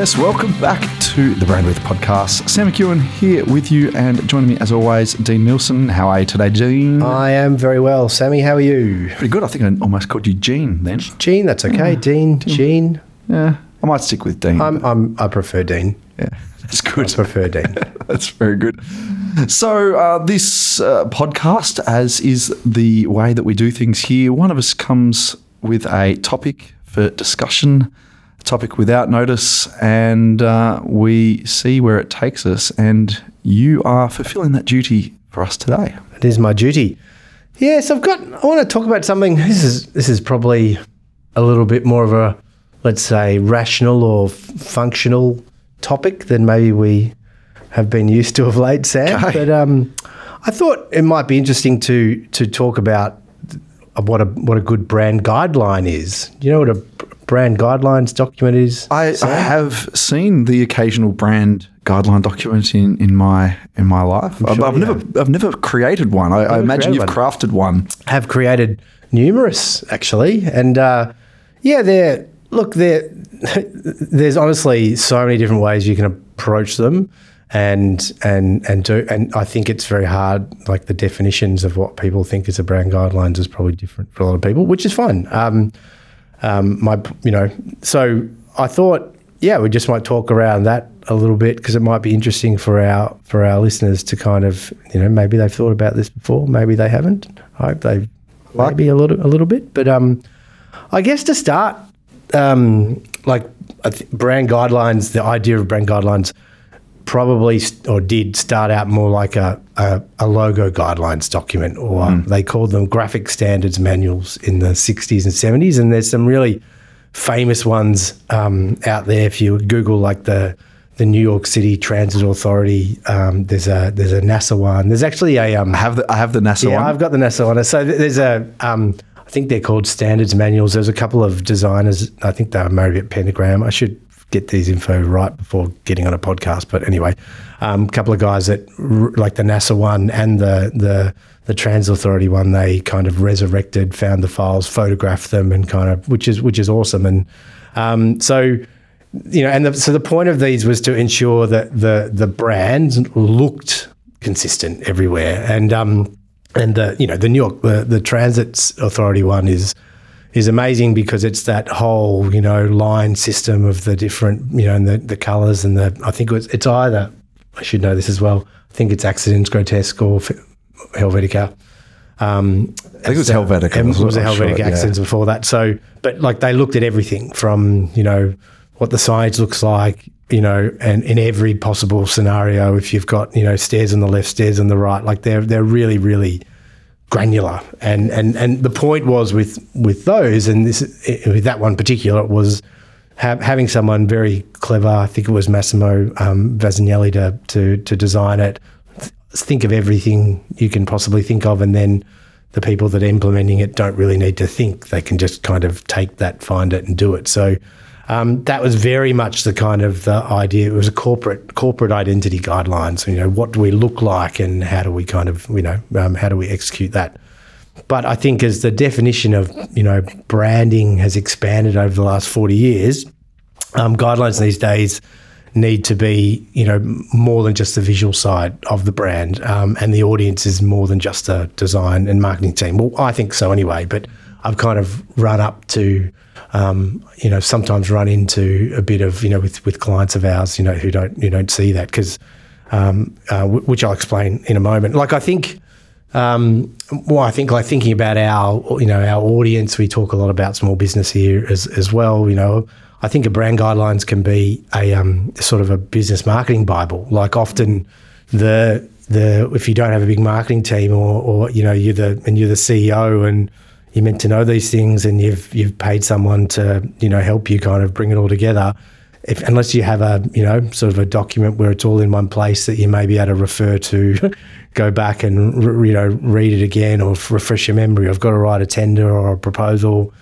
Yes, welcome back to the Brandwidth podcast. Sam McEwen here with you, and joining me as always, Dean Millson. How are you today, Dean? I am very well. Sammy, how are you? Pretty good. I think I almost called you Gene then. Gene, that's okay. Dean, Gene. Yeah, I might stick with Dean. I'm, I'm, I prefer Dean. yeah, that's good. I prefer Dean. That's very good. So, uh, this uh, podcast, as is the way that we do things here, one of us comes with a topic for discussion, topic without notice, and uh, we see where it takes us. And you are fulfilling that duty for us today. It is my duty. Yes, I've got. I want to talk about something. This is this is probably a little bit more of a, let's say, rational or f- functional topic than maybe we have been used to of late, Sam. Okay. But um, I thought it might be interesting to to talk about what a what a good brand guideline is. You know what a brand guidelines document is? I, I have seen the occasional brand guideline document in, in my in my life. I've, I've you never I've never created one. I, I imagine you've created crafted one. have created numerous actually, and uh, yeah, they're look there. There's honestly so many different ways you can approach them, and and and do. And I think it's very hard. Like the definitions of what people think is a brand guidelines is probably different for a lot of people, which is fine. Um, um, my you know, so I thought yeah, we just might talk around that a little bit because it might be interesting for our for our listeners to kind of you know maybe they've thought about this before, maybe they haven't. I hope they've maybe a little a little bit, but um, I guess to start, um, like I th- brand guidelines, the idea of brand guidelines probably st- or did start out more like a, a, a logo guidelines document, or they called them graphic standards manuals in the 60s and 70s. And there's some really famous ones um, out there. If you Google like the the New York City Transit Authority, um, there's a there's a NASA one. There's actually a um, I have the I have the NASA one. yeah, one. I've got the NASA one. So th- there's a, um, I think they're called standards manuals. There's a couple of designers. I think they were married at Pentagram. I should get these info right before getting on a podcast. But anyway, um, a couple of guys that like the NASA one and the the the Trans Authority one. They kind of resurrected, found the files, photographed them, and kind of which is which is awesome. And um, so you know, and the, so the point of these was to ensure that the the brand looked consistent everywhere, and um, and the you know the New York the the Transit Authority one is is amazing because it's that whole you know line system of the different you know and the the colors and the I think it was, it's either I should know this as well. I think it's Akzidenz-Grotesk or Helvetica. Um, I think it was Helvetica. it was a Helvetica sure, Helvetic yeah. before that. So, but like they looked at everything from you know what the signage looks like, you know, and in every possible scenario. If you've got you know stairs on the left, stairs on the right, like they're they're really really granular. And and and the point was with with those, and this with that one particular was. ha- Having someone very clever, I think it was Massimo um, to, to to design it. Th- Think of everything you can possibly think of, and then the people that are implementing it don't really need to think. They can just kind of take that, find it, and do it. So um, that was very much the kind of the idea. It was a corporate corporate identity guidelines. You know, what do we look like, and how do we kind of you know um, how do we execute that? But I think as the definition of you know branding has expanded over the last forty years, um, guidelines these days need to be you know more than just the visual side of the brand, um, and the audience is more than just a design and marketing team. Well, I think so anyway. But I've kind of run up to um, you know sometimes run into a bit of you know with with clients of ours you know who don't you don't see that because um, uh, w- which I'll explain in a moment. Like I think. Um, well, I think like thinking about our, you know, our audience. We talk a lot about small business here as as well. You know, I think a brand guidelines can be a um, sort of a business marketing bible. Like often, the the if you don't have a big marketing team or or you know you're the and you're the CEO and you're meant to know these things and you've you've paid someone to you know help you kind of bring it all together. If, unless you have a you know sort of a document where it's all in one place that you may be able to refer to, go back and re- you know read it again or refresh your memory. I've got to write a tender or a proposal.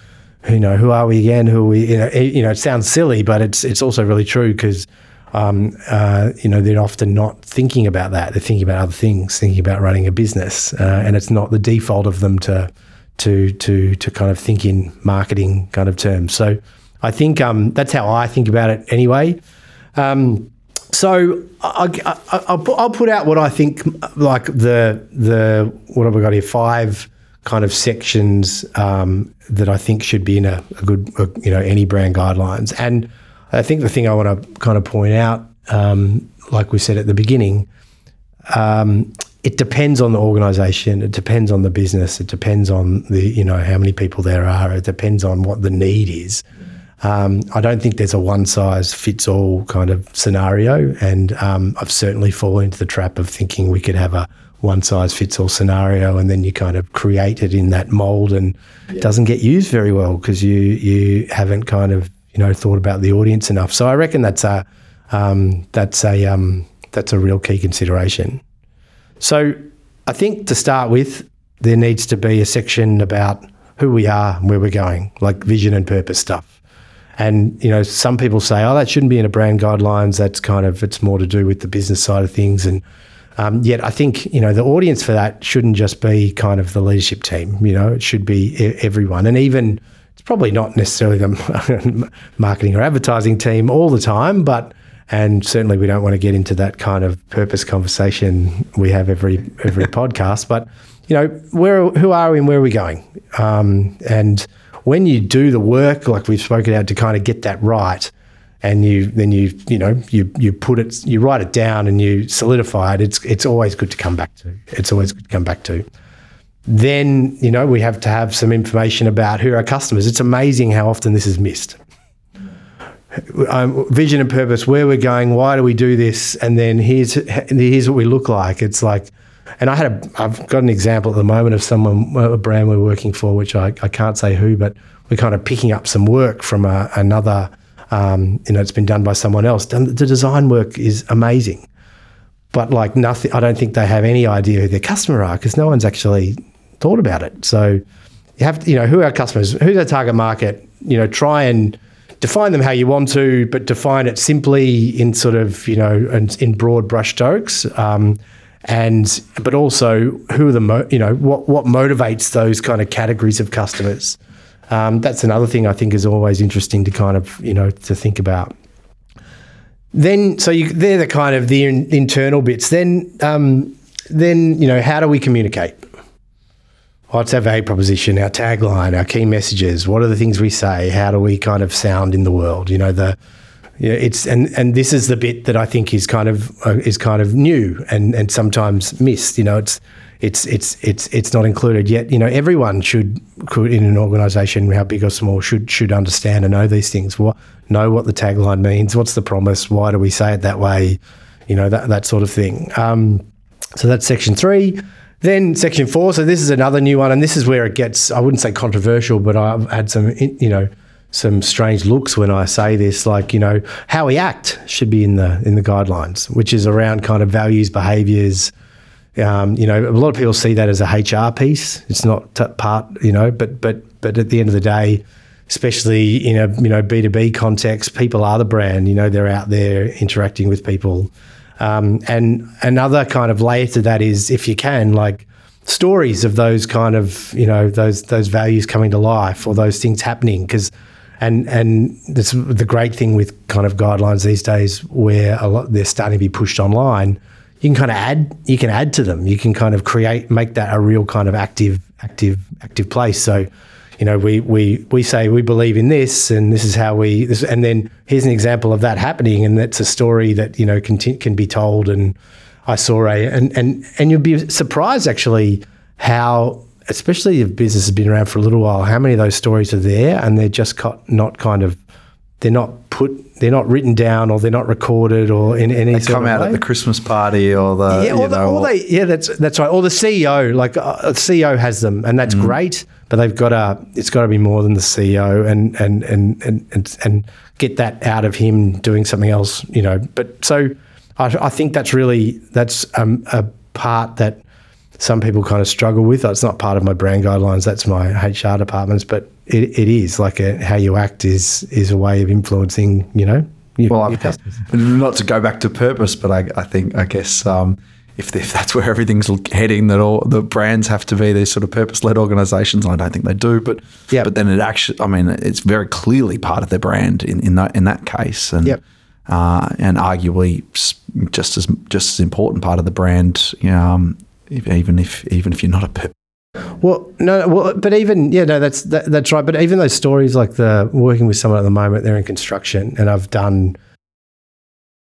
You know who are we again? Who we? You know, it, you know it sounds silly, but it's it's also really true because um, uh, you know they're often not thinking about that. They're thinking about other things, thinking about running a business, uh, and it's not the default of them to to to to kind of think in marketing kind of terms. So I think um, that's how I think about it anyway. Um, so I, I, I'll, I'll put out what I think, like the the what have we got here? Five kind of sections um, that I think should be in a, a good, a, you know, any brand guidelines. And I think the thing I want to kind of point out, um, like we said at the beginning, um, it depends on the organisation. It depends on the business. It depends on the, you know, how many people there are. It depends on what the need is. Um, I don't think there's a one size fits all kind of scenario. And um, I've certainly fallen into the trap of thinking we could have a one size fits all scenario, and then you kind of create it in that mold, and yeah. it doesn't get used very well because you you haven't kind of you know thought about the audience enough. So I reckon that's a um, that's a um, that's a real key consideration. So I think to start with, there needs to be a section about who we are and where we're going, like vision and purpose stuff. And you know, some people say, "Oh, that shouldn't be in a brand guidelines. That's kind of it's more to do with the business side of things." And um, yet, I think you know the audience for that shouldn't just be kind of the leadership team. You know, it should be everyone, and even it's probably not necessarily the marketing or advertising team all the time, but and certainly we don't want to get into that kind of purpose conversation we have every every podcast. But you know, where who are we and where are we going? Um, and when you do the work, like we've spoken out, to kind of get that right, and you then you you know you you put it you write it down and you solidify it it's it's always good to come back to it's always good to come back to then you know we have to have some information about who are our customers it's amazing how often this is missed um, vision and purpose where we're going why do we do this and then here's here's what we look like it's like and I had a I've got an example at the moment of someone a brand we're working for which I, I can't say who but we're kind of picking up some work from a, another um, you know, it's been done by someone else. The design work is amazing, but like nothing. I don't think they have any idea who their customer are because no one's actually thought about it. So you have to, you know, who our customers? Who's our target market? You know, try and define them how you want to, but define it simply in sort of you know in, in broad brushstrokes. Um, and but also who are the mo- you know what what motivates those kind of categories of customers um, that's another thing I think is always interesting to kind of you know to think about. Then, so you, they're the kind of the in, internal bits. Then, um, then you know, how do we communicate? What's our value proposition, our tagline, our key messages? What are the things we say? How do we kind of sound in the world? You know, the yeah, it's and and this is the bit that I think is kind of uh, is kind of new and and sometimes missed. You know, it's it's it's it's it's not included yet. You know, everyone should could in an organisation, how big or small, should should understand and know these things. What know what the tagline means. What's the promise? Why do we say it that way? You know that that sort of thing. Um, so that's section three. Then section four. So this is another new one, and this is where it gets. I wouldn't say controversial, but I've had some you know some strange looks when I say this, like you know how we act should be in the in the guidelines, which is around kind of values, behaviours um, you know, a lot of people see that as a HR piece. It's not t- part, you know, but but but at the end of the day, especially in a you know B two B context, people are the brand. You know, they're out there interacting with people. Um, and another kind of layer to that is, if you can, like stories of those kind of you know those those values coming to life or those things happening because. And and that's the great thing with kind of guidelines these days, where a lot they're starting to be pushed online you can kind of add you can add to them. You can kind of create make that a real kind of active active active place. So, you know, we we we say we believe in this, and this is how we this, and then here's an example of that happening, and that's a story that you know can can be told. And I saw a and and and you'll be surprised actually how. Especially if business has been around for a little while, how many of those stories are there, and they're just not kind of, they're not put they're not written down or they're not recorded or in any they come out way. at the Christmas party or the yeah, or, the, know, or they yeah that's that's right or the CEO like uh, a CEO has them and that's mm. great but they've got to it's got to be more than the CEO and and, and and and and get that out of him doing something else you know but so I, I think that's really that's um, a part that some people kind of struggle with. It's not part of my brand guidelines. That's my HR departments, but it, it is like a, how you act is is a way of influencing. You know, your, well, your not to go back to purpose, but I, I think I guess um, if, if that's where everything's heading, that all the brands have to be these sort of purpose led organisations. I don't think they do, but Yep. but then it actually, I mean, it's very clearly part of their brand in, in that in that case, and Yep. uh, and arguably just as just as important part of the brand. You know, um, even if even if you're not a pur- Well, no, well, but even yeah, no, that's that, that's right. But even those stories, like the working with someone at the moment, they're in construction, and I've done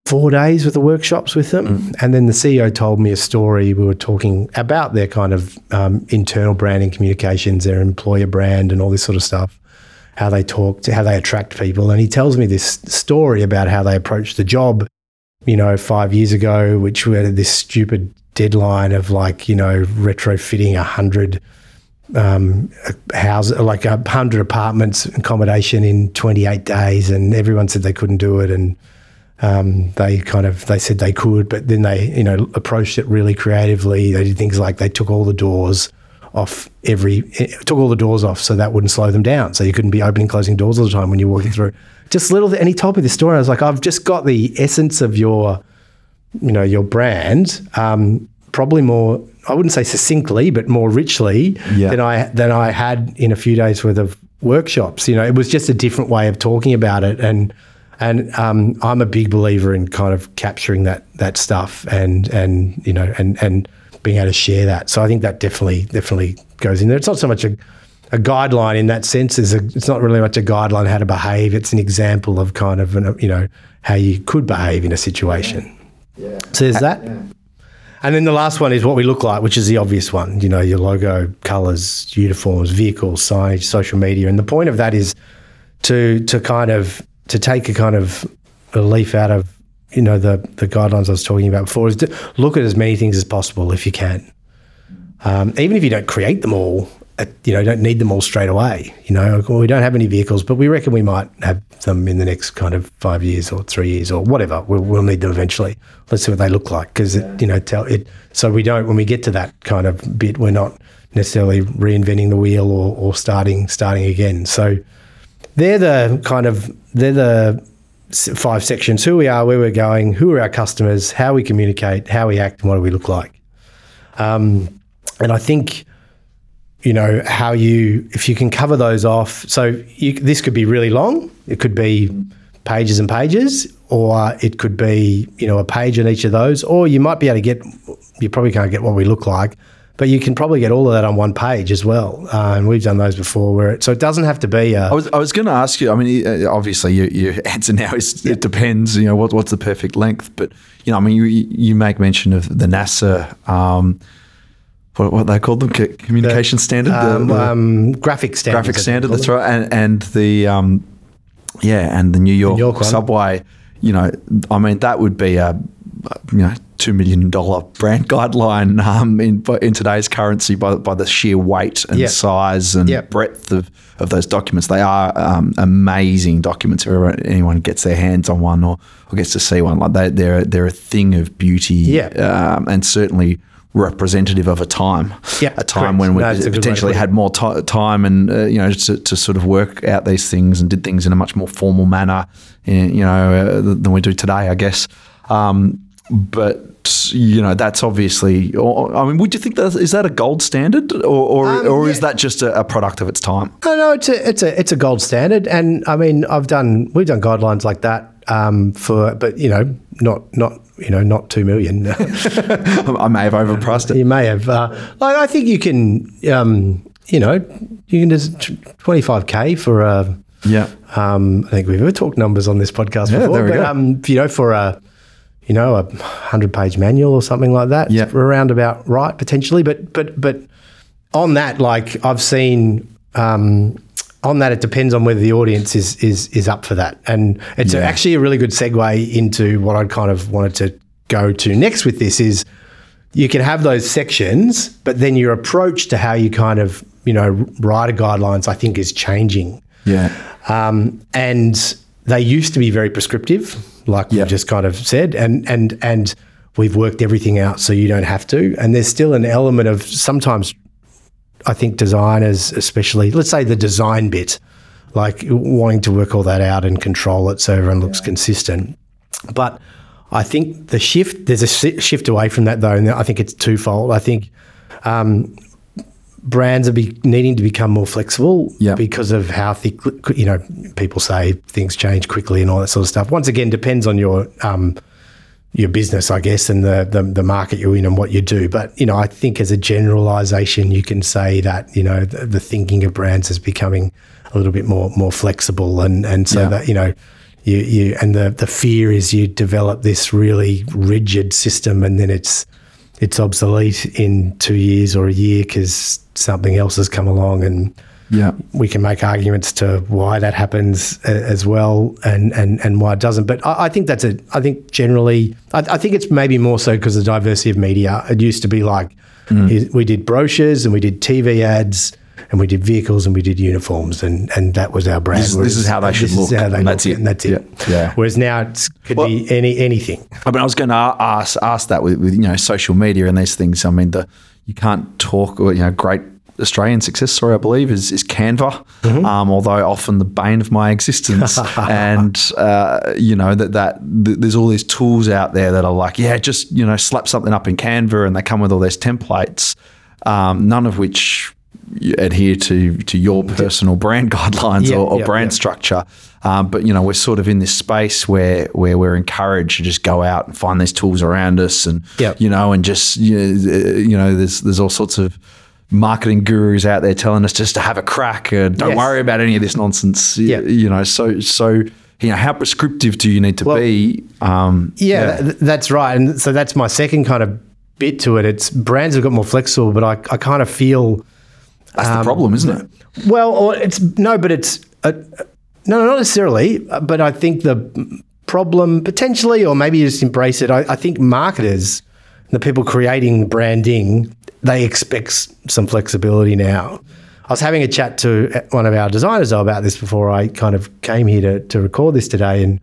four days with the workshops with them, and then the CEO told me a story. We were talking about their kind of um, internal branding communications, their employer brand, and all this sort of stuff. How they talk, to how they attract people, and he tells me this story about how they approached the job you know, five years ago, which we had this stupid deadline of like, you know, retrofitting a hundred um, houses, like a hundred apartments accommodation in 28 days, and everyone said they couldn't do it, and um, they kind of they said they could, but then they you know approached it really creatively. They did things like they took all the doors off every eh, took all the doors off so that wouldn't slow them down, so you couldn't be opening closing doors all the time when you're walking through. Just little, and he told me this story. I was like, I've just got the essence of your you know your brand um, probably more I wouldn't say succinctly but more richly Yeah. than I than I had in a few days worth of workshops you know it was just a different way of talking about it and and um, I'm a big believer in kind of capturing that that stuff and and you know and and being able to share that so I think that definitely definitely goes in there it's not so much a a guideline in that sense is a, it's not really much a guideline how to behave it's an example of kind of an, you know how you could behave in a situation so there's that. And then the last one is what we look like, which is the obvious one. You know, your logo, colours, uniforms, vehicles, signage, social media. And the point of that is to to kind of to take a kind of a leaf out of you know the the guidelines I was talking about before is to look at as many things as possible if you can. Um, even if you don't create them all, uh, you know, don't need them all straight away. You know, we don't have any vehicles, but we reckon we might have them in the next kind of five years or three years or whatever. We'll, we'll need them eventually. Let's see what they look like because you know, tell it. So we don't when we get to that kind of bit, we're not necessarily reinventing the wheel or, or starting starting again. So they're the kind of they're the five sections: who we are, where we're going, who are our customers, how we communicate, how we act, and what do we look like. Um, and I think you know how you if you can cover those off so you, this could be really long it could be pages and pages or it could be you know a page on each of those or you might be able to get you probably can't get what we look like but you can probably get all of that on one page as well uh, and we've done those before where it, so it doesn't have to be a, I was I was going to ask you. I mean, uh, obviously, your, your answer now is it depends. You know, what what's the perfect length? But you know, I mean, you you make mention of the NASA. Um, what, what they called them Co- communication standard, the- um, the, um, graphic standards I graphic standard. That's right, and and the um, yeah, and the New York, York one. subway. You know, I mean, that would be a you know two million dollar brand guideline um, in in today's currency by by the sheer weight and Yep. size and Yep. breadth of, of those documents. They are um, amazing documents. If anyone gets their hands on one or, or gets to see one, like they, they're they're a thing of beauty. Yeah. um, and certainly representative of a time. Yeah, a time correct. when we No, it's a good way to potentially had more ti time and uh, you know to, to sort of work out these things and did things in a much more formal manner, eh, you know, uh, than we do today, I guess. Um, but you know, that's obviously. Or, I mean, would you think that is that a gold standard, or or, Um, or is that just a, a product of its time? No, no, it's a it's a it's a gold standard, and I mean, I've done we've done guidelines like that um, for, but you know, not not you know, not two million. I may have overpriced it. you may have. Uh, like, I think you can, um, you know, you can just twenty five k for a. Yeah. Um, I think we've ever talked numbers on this podcast Yeah, before, there we but go. um, you know, for a you know a hundred page manual or something like that, Yeah. around about right potentially. But but but on that, like I've seen. Um, on that, it depends on whether the audience is is is up for that, and it's Yeah. actually a really good segue into what I kind of wanted to go to next with this is you can have those sections, but then your approach to how you kind of you know write a guidelines, I think, is changing. Yeah. Um, and they used to be very prescriptive, like Yeah. we've just kind of said, and and and we've worked everything out so you don't have to. And there's still an element of sometimes, I think designers, especially, let's say the design bit, like wanting to work all that out and control it so everyone looks consistent. But I think the shift there's a shi- shift away from that though, and I think it's twofold. I think um, brands are be, needing to become more flexible Yeah. because of how thick, you know, people say things change quickly and all that sort of stuff. Once again, depends on your um, your business, I guess, and the, the the market you're in and what you do. But you know, I think as a generalization, you can say that you know the, the thinking of brands is becoming a little bit more more flexible, and and so that you know. You, you and the, the fear is you develop this really rigid system and then it's it's obsolete in two years or a year because something else has come along and Yeah. we can make arguments to why that happens a- as well and, and, and why it doesn't. But I, I think that's a, I think generally, I, I think it's maybe more so because of the diversity of media. It used to be like Mm. we did brochures and we did TV ads and we did vehicles and we did uniforms and, and that was our brand. This- this is how they should This is look, how they and that's it. And that's it. Yeah. Yeah. Whereas now it could be any anything. I mean, I was going to ask ask that with, with you know social media and these things. I mean, the you can't talk or you know great Australian success story, I believe, is is Canva. Um, although often the bane of my existence, and uh, you know that that th- there's all these tools out there that are like, yeah, just you know slap something up in Canva, and they come with all these templates, um, none of which adhere to to your personal brand guidelines Yeah, or, or yeah, brand yeah. structure. Um, but you know, we're sort of in this space where where we're encouraged to just go out and find these tools around us, and you know, and just you know, you know, there's there's all sorts of marketing gurus out there telling us just to have a crack. Uh, don't Yes. worry about any of this nonsense. Yeah. You know, so so you know, how prescriptive do you need to be? Um, Yeah, th- that's right. And so that's my second kind of bit to it. It's brands have got more flexible, but I, I kind of feel that's Um, the problem, isn't it? well, or it's no, but it's uh, no, not necessarily. uh, But I think the problem potentially, or maybe you just embrace it. I, I think marketers, the people creating branding, they expect some flexibility now. I was having a chat to uh, one of our designers though about this before I kind of came here to, to record this today, and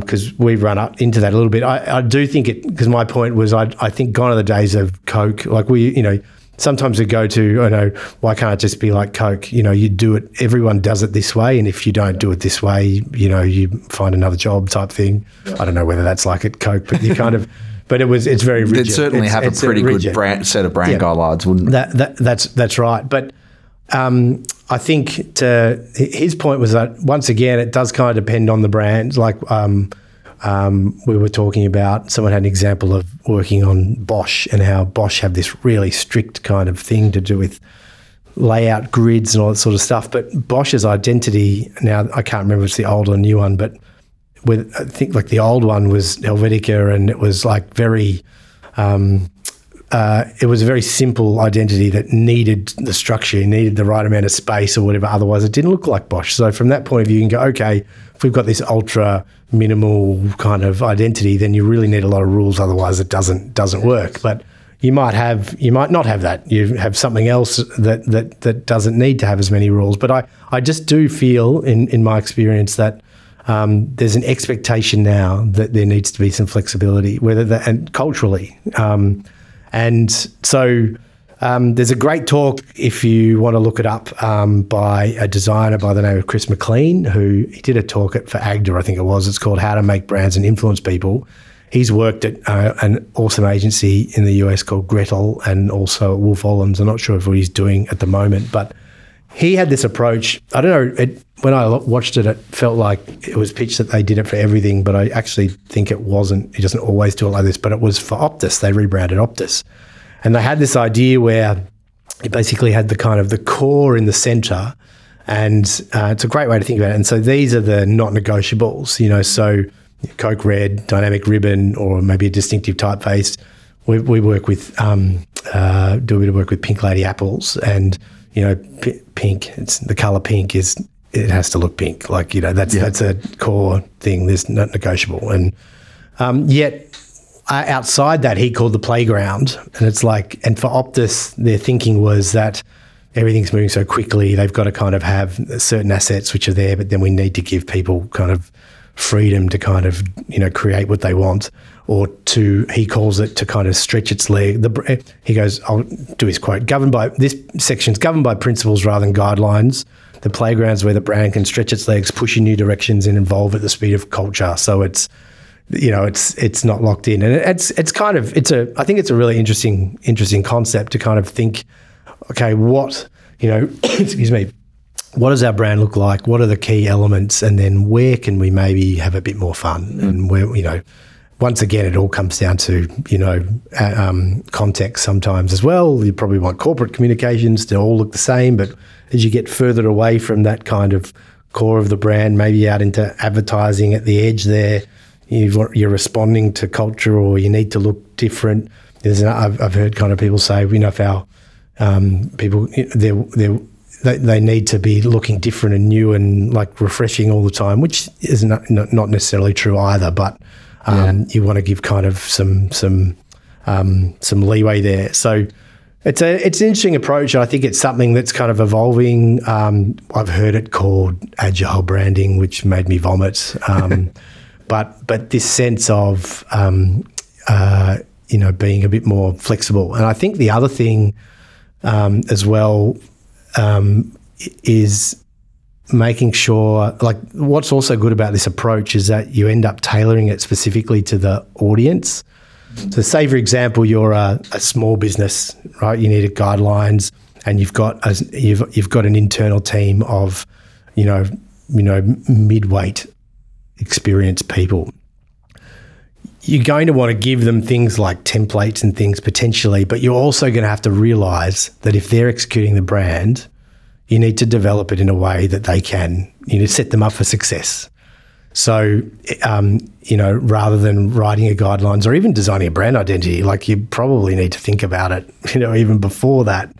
because we've run up into that a little bit. I, I do think it because my point was I, I think gone are the days of Coke. Like we, you know, sometimes we go to I know why can't it just be like Coke? You know, you do it. Everyone does it this way, and if you don't do it this way, you know, you find another job type thing. I don't know whether that's like at Coke, but you kind of. But it was it's very rigid. They'd certainly It's- have a pretty good brand, set of brand Yeah. guidelines, wouldn't That, that that's that's right. But um, I think to his point was that once again it does kind of depend on the brand. Like um, um, we were talking about, someone had an example of working on Bosch and how Bosch have this really strict kind of thing to do with layout grids and all that sort of stuff. But Bosch's identity now I can't remember if it's the old or new one, but with I think like the old one was Helvetica and it was like very um, uh, it was a very simple identity that needed the structure, needed the right amount of space or whatever. Otherwise, it didn't look like Bosch. So from that point of view, you can go, okay, we've got this ultra minimal kind of identity, then you really need a lot of rules. Otherwise, it doesn't doesn't work. But you might have, you might not have that. You have something else that that that doesn't need to have as many rules. But I I just do feel in in my experience that. Um, there's an expectation now that there needs to be some flexibility, whether that and culturally, um, and so um, there's a great talk, if you want to look it up, um, by a designer by the name of Chris McLean, who he did a talk at for AGDA, I think it was. It's called How to Make Brands and Influence People. He's worked at uh, an awesome agency in the US called Gretel and also Wolff Olins. I'm not sure of what he's doing at the moment, but he had this approach. I don't know. It, when I watched it, it felt like it was pitched that they did it for everything, but I actually think it wasn't. He doesn't always do it like this, but it was for Optus. They rebranded Optus, and they had this idea where it basically had the kind of the core in the center, and uh, it's a great way to think about it. And so these are the not negotiables. You know, so Coke Red, Dynamic Ribbon, or maybe a distinctive typeface. We, we work with um, uh, do a bit of work with Pink Lady apples, and you know, p- pink. It's the color pink is it has to look pink. Like you know, that's that's a core thing. There's not negotiable, and um, yet Uh, outside that, he called the playground, and it's like, and for Optus, their thinking was that everything's moving so quickly. They've got to kind of have certain assets which are there, but then we need to give people kind of freedom to kind of you know create what they want or to he calls it to kind of stretch its leg. The he goes I'll do his quote governed by this section's governed by principles rather than guidelines. The playgrounds where the brand can stretch its legs push in new directions and evolve at the speed of culture. So it's you know, it's it's not locked in, and it's it's kind of it's a I think it's a really interesting interesting concept to kind of think, okay, what you know, excuse me, what does our brand look like? What are the key elements, and then where can we maybe have a bit more fun, mm. and where you know. Once again, it all comes down to you know um, context sometimes as well. You probably want corporate communications to all look the same, but as you get further away from that kind of core of the brand, maybe out into advertising at the edge there, you are responding to culture or you need to look different. There's an, I've, I've heard kind of people say, you know, if our um, people they they they need to be looking different and new and like refreshing all the time, which is not not necessarily true either. But um, yeah. you want to give kind of some some um, some leeway there. So it's a it's an interesting approach. I think it's something that's kind of evolving. Um, I've heard it called agile branding, which made me vomit. Um, but but this sense of um, uh, you know being a bit more flexible. And I think the other thing um, as well um, is making sure like what's also good about this approach is that you end up tailoring it specifically to the audience. So, say for example, you're a, a small business, right? You need guidelines, and you've got a, you've you've got an internal team of, you know, you know, mid-weight experienced people. You're going to want to give them things like templates and things potentially, but you're also going to have to realize that if they're executing the brand, you need to develop it in a way that they can, you to set them up for success. So, um, you know, rather than writing a guidelines or even designing a brand identity, like you probably need to think about it, you know, even before that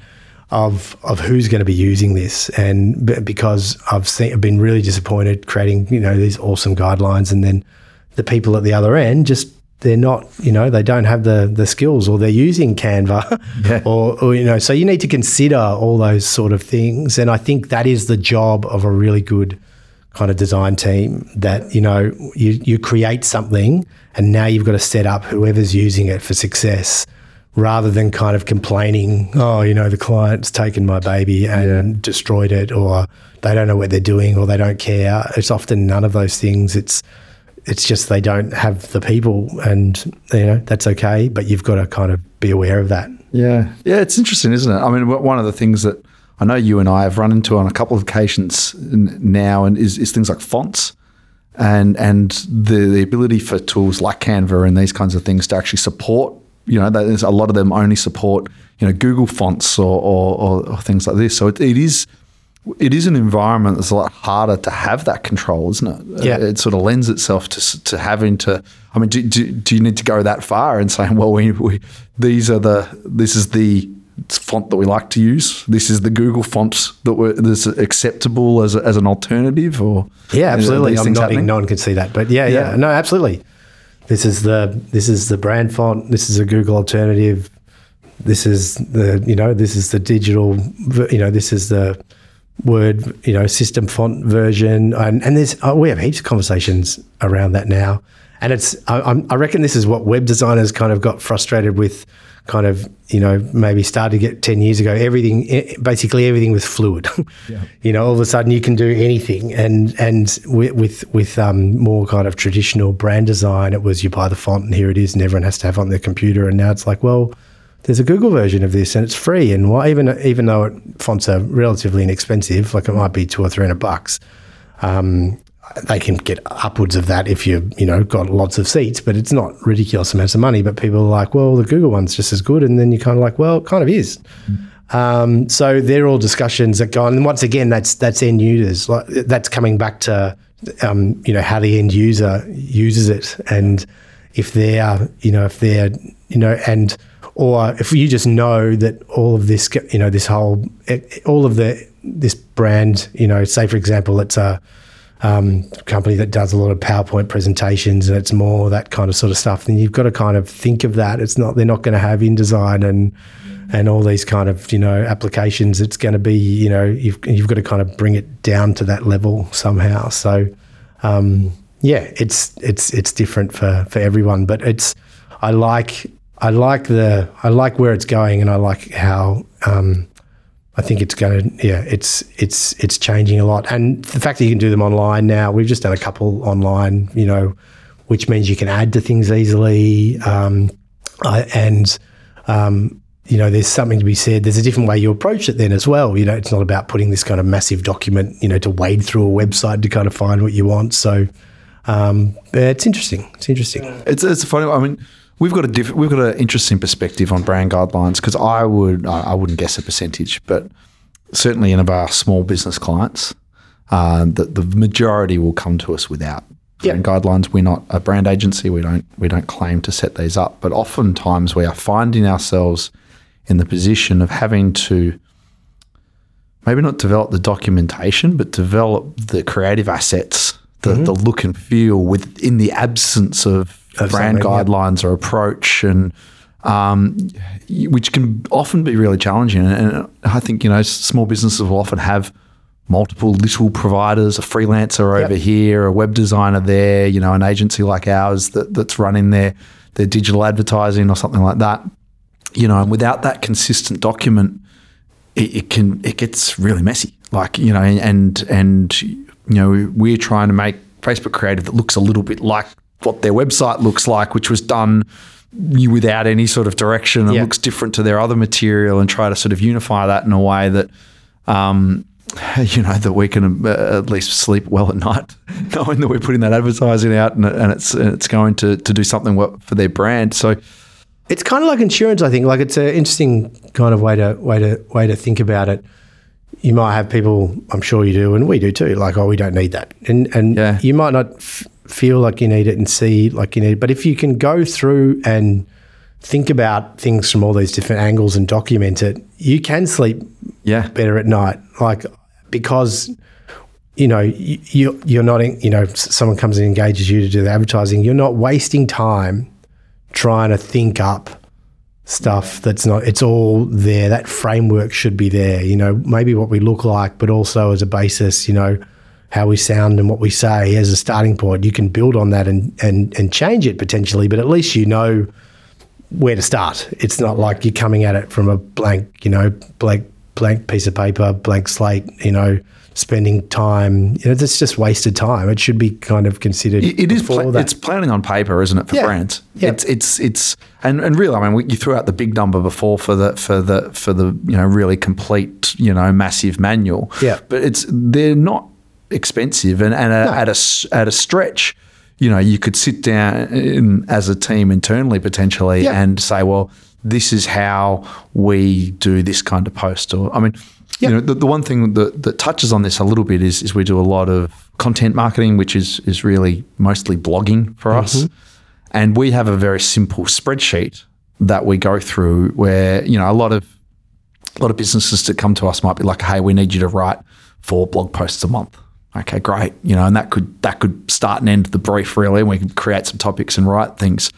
of of who's going to be using this, and because I've seen, I've been really disappointed creating you know these awesome guidelines, and then the people at the other end just they're not you know they don't have the the skills or they're using Canva, yeah. or, or you know so you need to consider all those sort of things, and I think that is the job of a really good kind of design team that you know you you create something and now you've got to set up whoever's using it for success rather than kind of complaining, oh, you know, the client's taken my baby and yeah. destroyed it, or they don't know what they're doing, or they don't care. It's often none of those things. It's it's just they don't have the people, and you know that's okay. But you've got to kind of be aware of that. Yeah, yeah, it's interesting, isn't it? I mean, one of the things that I know you and I have run into on a couple of occasions now, and is, is things like fonts. And and the, the ability for tools like Canva and these kinds of things to actually support you know, there's a lot of them only support you know Google fonts or, or, or things like this. So it, it is it is an environment that's a lot harder to have that control, isn't it? Yeah. It, sort of lends itself to to having to. I mean, do, do, do you need to go that far and saying, well, we, we these are the this is the font that we like to use. This is the Google font that we're, that's acceptable as, a, as an alternative, or yeah, absolutely. I'm nodding. No one could see that, but yeah, yeah, yeah, no, absolutely this is the this is the brand font. This is a Google alternative. This is the you know this is the digital you know this is the word you know system font version and and there's oh, we have heaps of conversations around that now and it's I, I reckon this is what web designers kind of got frustrated with kind of you know maybe started to get 10 years ago everything basically everything was fluid. Yeah. you know all of a sudden you can do anything. And and with with, with um, more kind of traditional brand design it was you buy the font and here it is and everyone has to have it on their computer. And now it's like well there's a Google version of this and it's free. And why even even though it, fonts are relatively inexpensive like it might be two or three hundred bucks um, they can get upwards of that if you you know got lots of seats, but it's not ridiculous amounts of money. But people are like, well, the Google one's just as good, and then you're kind of like, well, it kind of is. Um, so they're all discussions that go on. And once again, that's that's end users. Like, that's coming back to um, you know how the end user uses it, and if they're you know if they're you know and or if you just know that all of this you know this whole all of the this brand you know say for example it's a um, company that does a lot of PowerPoint presentations and it's more that kind of sort of stuff, then you've got to kind of think of that. It's not they're not going to have InDesign and and all these kind of you know applications. It's going to be you know you've you've got to kind of bring it down to that level somehow. So um, yeah, it's it's it's different for for everyone, but it's I like I like the I like where it's going and I like how um, I think it's going to, yeah, it's it's it's changing a lot, and the fact that you can do them online now. We've just done a couple online, you know, which means you can add to things easily. Um, and um, you know, there's something to be said. There's a different way you approach it then as well. You know, it's not about putting this kind of massive document, you know, to wade through a website to kind of find what you want. So um, it's interesting. It's interesting. It's it's funny. I mean, we've got a diff- we've got an interesting perspective on brand guidelines because I would I, wouldn't guess a percentage, but certainly in of our small business clients, uh, the the majority will come to us without Yep. brand guidelines. We're not a brand agency. We don't we don't claim to set these up, but oftentimes we are finding ourselves in the position of having to maybe not develop the documentation, but develop the creative assets, the, Mm-hmm. the look and feel within the absence Of brand something, yeah. guidelines or approach, and um, which can often be really challenging. And, and I think you know small businesses will often have multiple little providers, a freelancer Yep. over here, a web designer there, you know, an agency like ours that, that's running their their digital advertising or something like that. You know, and without that consistent document, it, it can it gets really messy. Like you know, and and you know, we're trying to make Facebook creative that looks a little bit like what their website looks like, which was done without any sort of direction and Yeah. looks different to their other material, and try to sort of unify that in a way that. Um, you know that we can uh, at least sleep well at night, knowing that we're putting that advertising out and, and it's and it's going to to do something for their brand. So It's kind of like insurance, I think. Like it's an interesting kind of way to way to way to think about it. You might have people, I'm sure you do, and we do too. Like, oh, we don't need that, and and Yeah. you might not f- feel like you need it and see like you need. it. But if you can go through and think about things from all these different angles and document it, you can sleep yeah, better at night. Like because you know you, you you're not in- you know someone comes and engages you to do the advertising. You're not wasting time trying to think up stuff that's not it's all there that framework should be there you know maybe what we look like but also as a basis you know how we sound and what we say as a starting point you can build on that and and and change it potentially but at least you know where to start it's not like you're coming at it from a blank you know blank blank piece of paper blank slate you know spending time you know that's just wasted time it should be kind of considered It- it is. Pla- it's planning on paper, isn't it, for Yeah. brands? Yeah. It's it's it's and and really, I mean, we, you threw out the big number before for the for the for the you know really complete you know massive manual. Yeah. but it's they're not expensive, and, and a, at a at a stretch, you know, you could sit down in, as a team internally potentially Yeah. and say, well, this is how we do this kind of post, or I mean. Yeah. You know, the, the one thing that, that touches on this a little bit is, is we do a lot of content marketing, which is is really mostly blogging for us. Mm-hmm. And we have a very simple spreadsheet that we go through where, you know, a lot of a lot of businesses that come to us might be like, hey, we need you to write four blog posts a month. Okay, great. You know, and that could that could start and end the brief really, and we can create some topics and write things.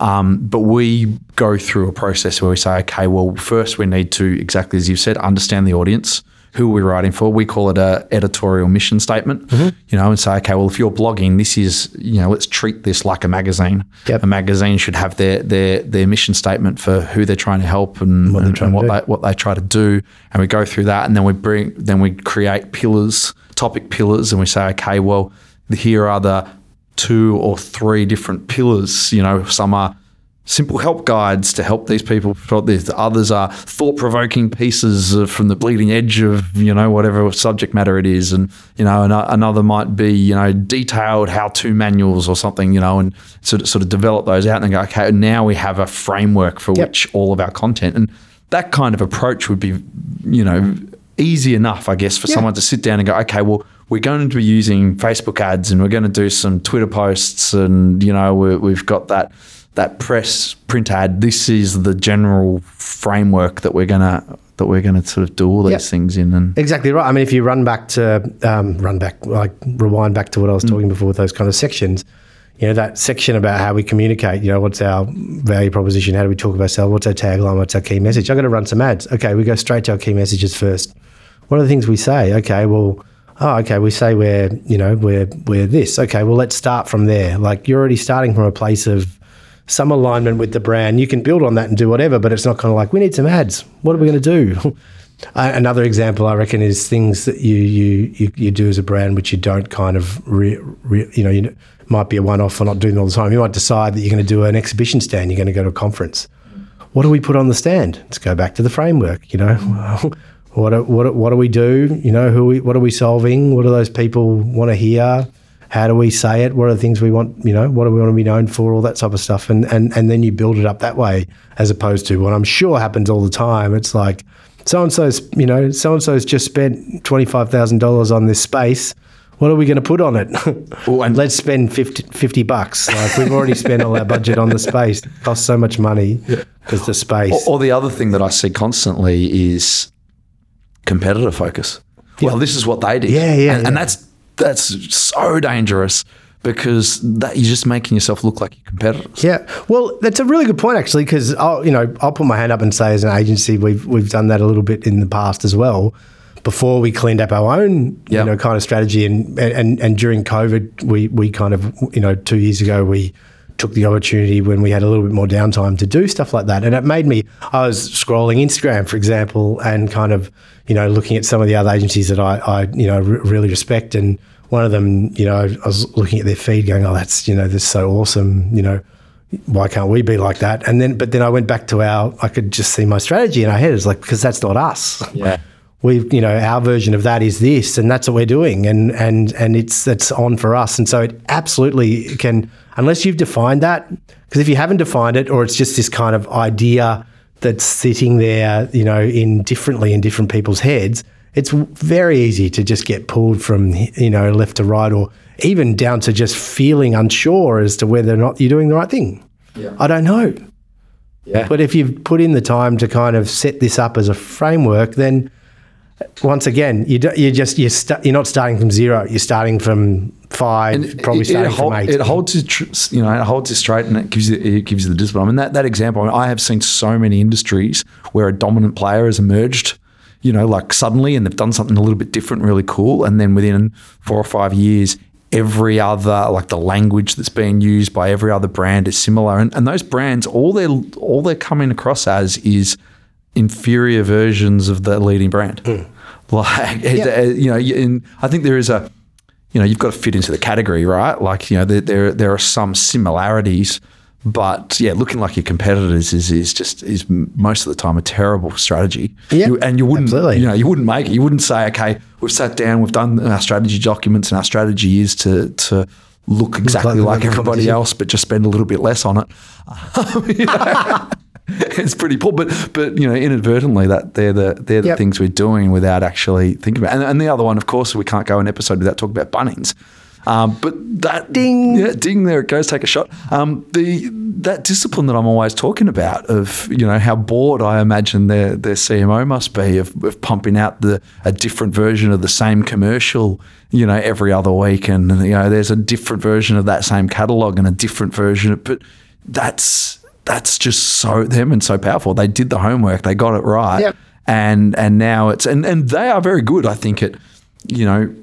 Um, but we go through a process where we say, okay, well, first we need to exactly as you said, understand the audience. Who are we writing for? We call it a editorial mission statement. You know, and say, okay, well, if you're blogging, this is you know, let's treat this like a magazine. Yep. A magazine should have their their their mission statement for who they're trying to help and what, and, and what they what they try to do, and we go through that, and then we bring then we create pillars, topic pillars, and we say, okay, well, here are the two or three different pillars. You know, some are simple help guides to help these people. The others are thought provoking pieces from the bleeding edge of you know whatever subject matter it is, and you know, another might be you know detailed how to manuals or something. You know, and sort of sort of develop those out and go, okay, now we have a framework for Yep. which all of our content and that kind of approach would be you know easy enough i guess for someone to sit down and go okay well we're going to be using facebook ads and we're going to do some twitter posts and you know we we've got that that press print ad this is the general framework that we're going to that we're going to sort of do all these Yep. things in and Exactly right. I mean, if you run back to um, run back, like rewind back to what I was talking before with those kind of sections, you know, that section about how we communicate. You know, what's our value proposition? How do we talk about ourselves? What's our tagline? What's our key message? I'm going to run some ads. Okay, we go straight to our key messages first. What are the things we say? Okay, well, oh, okay, we say we're you know we're we're this. Okay, well, let's start from there. Like you're already starting from a place of some alignment with the brand. You can build on that and do whatever, but it's not kind of like we need some ads. What are we going to do? Another example, I reckon, is things that you you you, you do as a brand which you don't kind of re, re, you know you, might be a one-off or not doing it all the time. You might decide that you're going to do an exhibition stand. You're going to go to a conference. What do we put on the stand? Let's go back to the framework. You know, what what what do we do? You know, who we, what are we solving? What do those people want to hear? How do we say it? What are the things we want? You know, what do we want to be known for? All that type of stuff, and and and then you build it up that way, as opposed to what I'm sure happens all the time. It's like so and so's, you know, so and so's just spent twenty five thousand dollars on this space. What are we going to put on it? Well, and- Let's spend 50, 50 bucks. Like we've already spent all our budget on the space. It costs so much money because the space. Or, or the other thing that I see constantly is competitor focus. Well, this is what they did. Yeah, yeah, And, and that's that's so dangerous because that you're just making yourself look like your competitors. Yeah, well, that's a really good point actually, because I'll you know I'll put my hand up and say as an agency we've we've done that a little bit in the past as well. Before we cleaned up our own Yeah. you know kind of strategy, and and and during COVID, we we kind of you know two years ago we took the opportunity when we had a little bit more downtime to do stuff like that, and it made me. I was scrolling Instagram, for example, and kind of you know looking at some of the other agencies that I I you know re- really respect and. One of them, you know, I was looking at their feed, going, "Oh, that's you know, this is so awesome." You know, why can't we be like that? And then, but then I went back to our, I could just see my strategy in our head. It's like, because that's not us. Yeah. We've, you know, our version of that is this, and that's what we're doing. And, and, and it's, it's on for us. And so it absolutely can, unless you've defined that, because if you haven't defined it, or it's just this kind of idea that's sitting there, you know, in differently in different people's heads, it's very easy to just get pulled from, you know, left to right or even down to just feeling unsure as to whether or not you're doing the right thing. Yeah. I don't know. Yeah. But if you've put in the time to kind of set this up as a framework, then once again, you do, you just you're, sta you're not starting from zero. You're starting from five, probably it, starting it, hold- from eight. it holds you, tr- you know, it holds you straight, and it gives you it gives you the discipline. I mean, that that example. I, mean, I have seen so many industries where a dominant player has emerged. You know, like suddenly, and they've done something a little bit different, really cool, and then within four or five years, every other like the language that's being used by every other brand is similar, and, and those brands, all they're all they're coming across as is inferior versions of the leading brand. Like, it- uh, you know, and I think there is a you know, you've got to fit into the category, right? Like, you know, there there, there are some similarities, but yeah, looking like your competitors is is just is most of the time a terrible strategy. Yeah, and you wouldn't, absolutely. you know, you wouldn't make it. You wouldn't say, okay, we've sat down, we've done our strategy documents, and our strategy is to to look exactly like like, everybody else, but just spend a little bit less on it. It's pretty poor, but but you know, inadvertently, that they're the they're the Yep. things we're doing without actually thinking about. it. And, and the other one, of course, we can't go an episode without talking about Bunnings. Um, but that Ding. yeah, ding, there it goes. Take a shot. Um, the that discipline that I'm always talking about of you know how bored I imagine their their CMO must be of, of pumping out the a different version of the same commercial you know every other week, and you know there's a different version of that same catalog and a different version. But that's that's just so them and so powerful. They did the homework. They got it right. Yep. And and now it's and and they are very good. I think at you know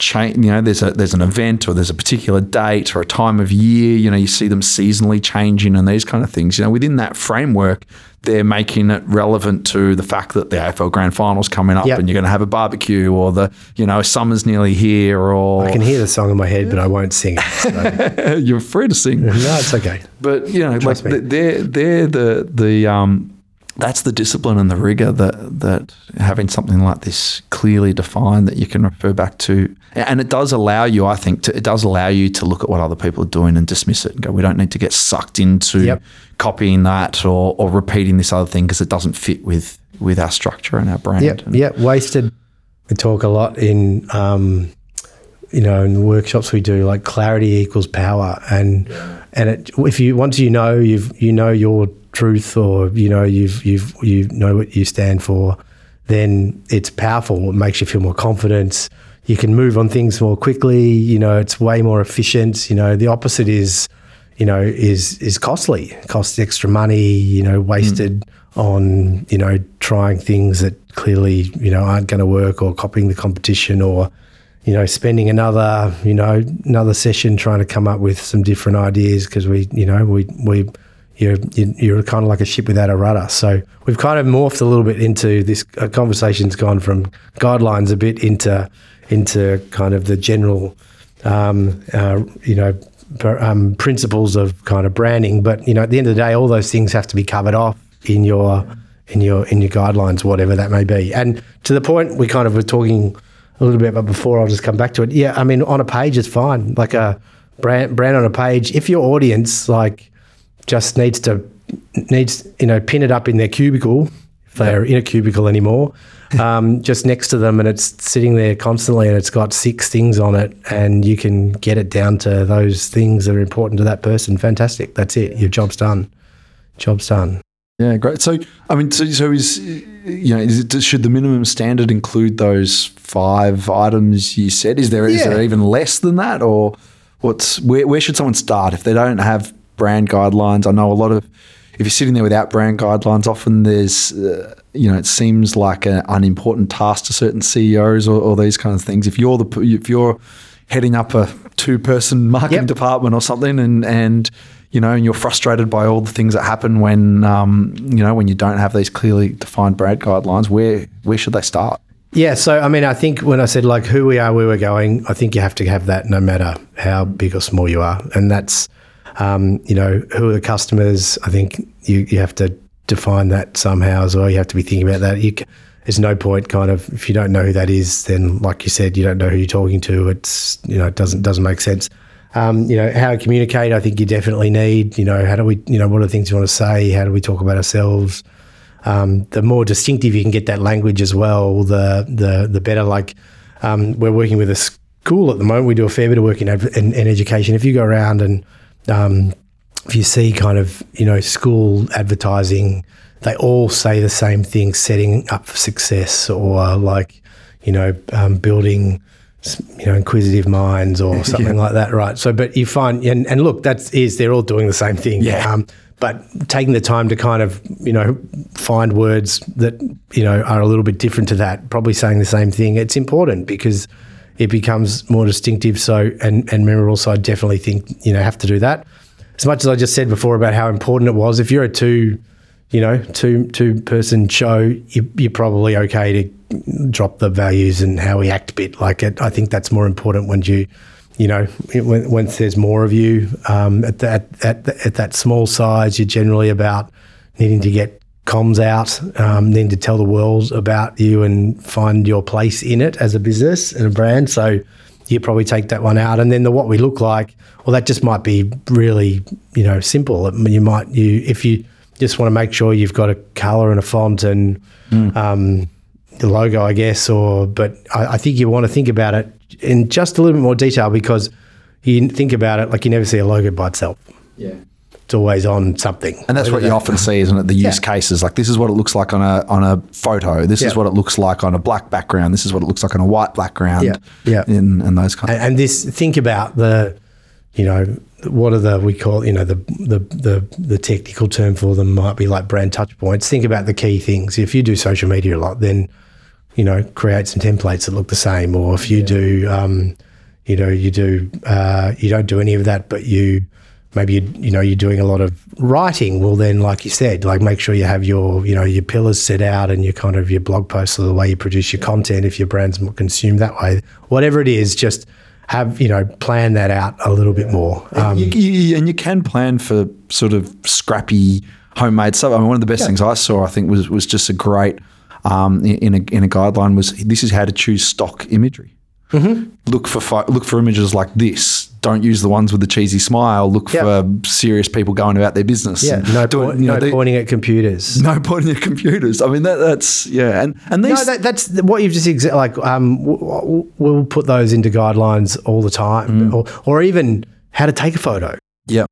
change. You know, there's a there's an event or there's a particular date or a time of year. You know, you see them seasonally changing and these kind of things. You know, within that framework, they're making it relevant to the fact that the AFL Grand Final's coming up Yep. and you're going to have a barbecue or the you know summer's nearly here or I can hear the song in my head, but I won't sing it. So. you're free to sing. no, it's okay. But you know, like me. they're they're the the um that's the discipline and the rigor that that having something like this clearly defined that you can refer back to, and it does allow you, I think, to, it does allow you to look at what other people are doing and dismiss it and go, we don't need to get sucked into Yep. copying that or, or repeating this other thing because it doesn't fit with with our structure and our brand. Yeah, yep. Wasted. We talk a lot in, um, you know, in the workshops we do. Like clarity equals power, and and it, if you once you know you've you know your truth, or you know you've you've you know what you stand for, then it's powerful. It makes you feel more confident. You can move on things more quickly. You know, it's way more efficient. You know, the opposite is you know, is is costly. Costs extra money. You know, wasted hmm. on you know trying things that clearly you know aren't going to work, or copying the competition, or you know spending another you know another session trying to come up with some different ideas because we you know we we you're you- you're kind of like a ship without a rudder. So we've kind of morphed a little bit into this uh, conversation's gone from guidelines a bit into into kind of the general um, uh, you know, um, principles of kind of branding. But you know, at the end of the day, all those things have to be covered off in your in your in your guidelines, whatever that may be. And to the point we kind of were talking a little bit, but before I'll just come back to it. Yeah, I mean, on a page it's fine, like a brand brand on a page. If your audience like just needs to needs you know pin it up in their cubicle if they're in a cubicle anymore um, just next to them and it's sitting there constantly and it's got six things on it and you can get it down to those things that are important to that person fantastic that's it your job's done job's done Yeah, great. So, I mean, so, so is you know, is it, should the minimum standard include those five items you said? Is there is Yeah. there even less than that, or what's where, where should someone start if they don't have brand guidelines? I know a lot of if you're sitting there without brand guidelines, often there's uh, you know it seems like an unimportant task to certain CEOs or, or these kind of things. If you're the if you're heading up a two person marketing Yep. department or something, and and you know, and you're frustrated by all the things that happen when um, you know when you don't have these clearly defined brand guidelines. Where where should they start? Yeah, so I mean, I think when I said like who we are, where we're going, I think you have to have that no matter how big or small you are, and that's um, you know who are the customers. I think you you have to define that somehow as well. You have to be thinking about that. You, there's no point kind of if you don't know who that is, then like you said, you don't know who you're talking to. It's you know it doesn't doesn't make sense. Um, you know how to communicate. I think you definitely need. You know how do we? You know what are the things you want to say? How do we talk about ourselves? um, the more distinctive you can get that language as well, the the the better. Like um, we're working with a school at the moment. We do a fair bit of work in, in, in education. If you go around and um, if you see kind of you know school advertising, they all say the same thing: setting up for success, or like you know um, building you know inquisitive minds or something like that, right? So, but you find and, and look, that is they're all doing the same thing. Yeah. Um, but taking the time to kind of you know find words that you know are a little bit different to that, probably saying the same thing. It's important because it becomes more distinctive. So, and and remember also, I definitely think you know have to do that. As much as I just said before about how important it was, if you're a two, you know, two two person show, you, you're probably okay to drop the values and how we act a bit. Like it, I think that's more important when you, you know, when, once there's more of you um, at that at, at that small size, you're generally about needing to get comms out, um, needing to tell the world about you and find your place in it as a business and a brand. So you probably take that one out, and then the what we look like. Well, that just might be really you know simple. I mean, You might you if you just want to make sure you've got a color and a font and um, the logo, I guess. Or but I, I think you want to think about it in just a little bit more detail because you think about it like you never see a logo by itself. Yeah. It's always on something. And that's what you often see, isn't it? The use cases. Like this is what it looks like on a on a photo. This is what it looks like on a black background. This is what it looks like on a white background. Yeah, yeah. And, and those kind. and, and this think about the you know what are the we call you know the the the, the technical term for them might be like brand touch points think about the key things if you do social media a lot then you know create some templates that look the same or if you do um, you know you do uh, you don't do any of that but you maybe you, you know you're doing a lot of writing well then like you said like make sure you have your you know your pillars set out and your kind of your blog posts or the way you produce your content if your brand's more consumed that way whatever it is just have you know plan that out a little bit more um, You- you- and you can plan for sort of scrappy homemade stuff. I mean, one of the best things I saw, I think, was was just a great um, in a in a guideline was this is how to choose stock imagery. Mm-hmm. Look for look for images like this. Don't use the ones with the cheesy smile. Look Yeah. for serious people going about their business. yeah no, doing, point, you know, no pointing at computers no pointing at computers. I mean, that, that's yeah, and and these No, that, that's what you've just exa- like. Um, we'll put those into guidelines all the time, or, or even how to take a photo. yeah,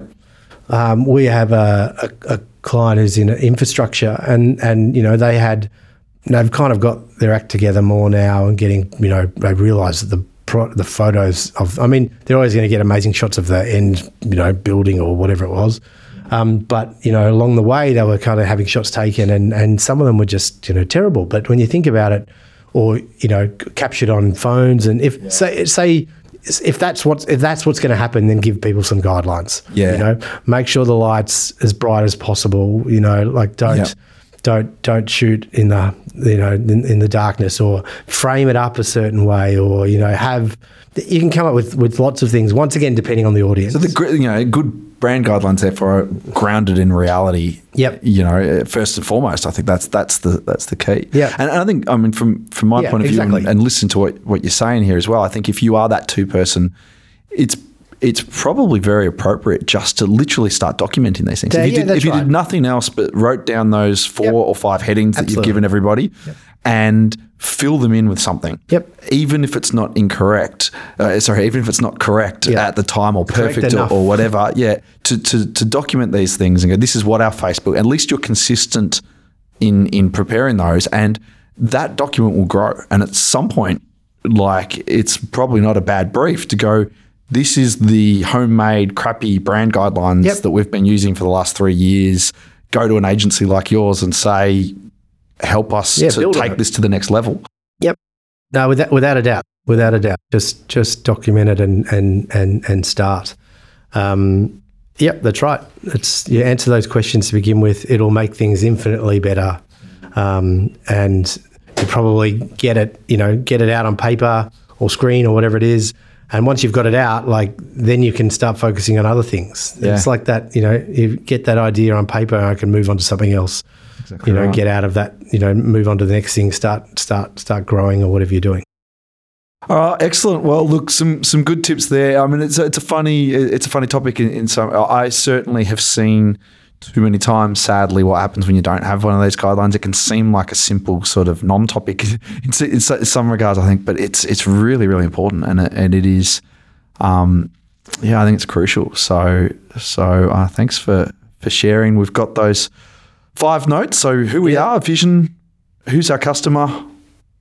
Um, we have a, a, a client who's in infrastructure, and and you know they had they've kind of got their act together more now, and getting you know they realise that the pro, the photos of I mean they're always going to get amazing shots of the end you know building or whatever it was. Um, but you know, along the way, they were kind of having shots taken, and, and some of them were just you know terrible. But when you think about it, or you know, c- captured on phones, and if say say if that's what's if that's what's going to happen, then give people some guidelines. Yeah. you know, make sure the lights as bright as possible. You know, like don't Yep. don't don't shoot in the you know in, in the darkness or frame it up a certain way or you know have you can come up with with lots of things once again depending on the audience So the you know good brand guidelines therefore are grounded in reality. Yep. You know, first and foremost, I think that's that's the that's the key. Yeah. And, and I think I mean from from my Yeah, point of view and, and listen to what what you're saying here as well. I think if you are that two person, it's it's probably very appropriate just to literally start documenting these things. Yeah, if you, did, that's if you right. did nothing else but wrote down those four Yep. or five headings that you've given everybody and fill them in with something. Yep. Even if it's not incorrect, uh, sorry, even if it's not correct Yeah. at the time or perfect or, or whatever, yeah, to, to, to document these things and go, this is what our Facebook, at least you're consistent in, in preparing those and that document will grow. And at some point, like it's probably not a bad brief to go, this is the homemade crappy brand guidelines Yep. that we've been using for the last three years. Go to an agency like yours and say, help us Yeah, to take it. this to the next level. Yep. No, without, without a doubt, without a doubt, just just document it and and and and start. Um, yep, that's right. It's you answer those questions to begin with. It'll make things infinitely better, um, and you probably get it, you know, get it out on paper or screen or whatever it is. And once you've got it out, like then you can start focusing on other things. Yeah. It's like that, you know, you get that idea on paper, and I can move on to something else Exactly you know, right. get out of that, you know, move on to the next thing, start, start, start growing or whatever you're doing. All right, excellent. Well, look, some some good tips there. I mean, it's a, it's a funny it's a funny topic in, in some. I certainly have seen too many times, sadly, what happens when you don't have one of those guidelines. It can seem like a simple sort of non-topic in, s- in in some regards, I think, but it's it's really really important, and it, and it is, um, yeah, I think it's crucial. So so uh, thanks for for sharing. We've got those five notes. So who we are, vision, who's our customer,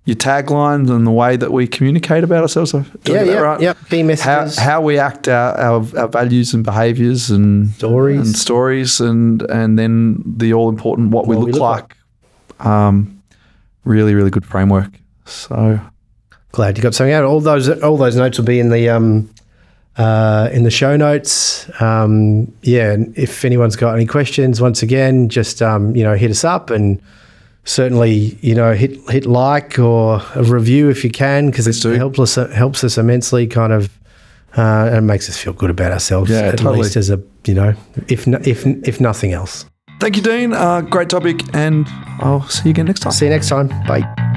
your taglines and the way that we communicate about ourselves. Yeah, yeah, right? yep. Key How, messages. how we act our, our, our values and behaviours and Stories. and stories and and then the all important what, we look we look like. Um, really, really good framework. So Glad you got something out. All those, all those notes will be in the, um, uh, in the show notes. Um, yeah. And if anyone's got any questions, once again, just, um, you know, hit us up and certainly, you know, hit, hit like or a review if you can, because it helps us, helps us immensely kind of, uh, and makes us feel good about ourselves Yeah, at totally. least as a, you know, if, no, if, if nothing else. thank you, Dean. Uh, great topic, and I'll see you again next time. See you next time. Bye.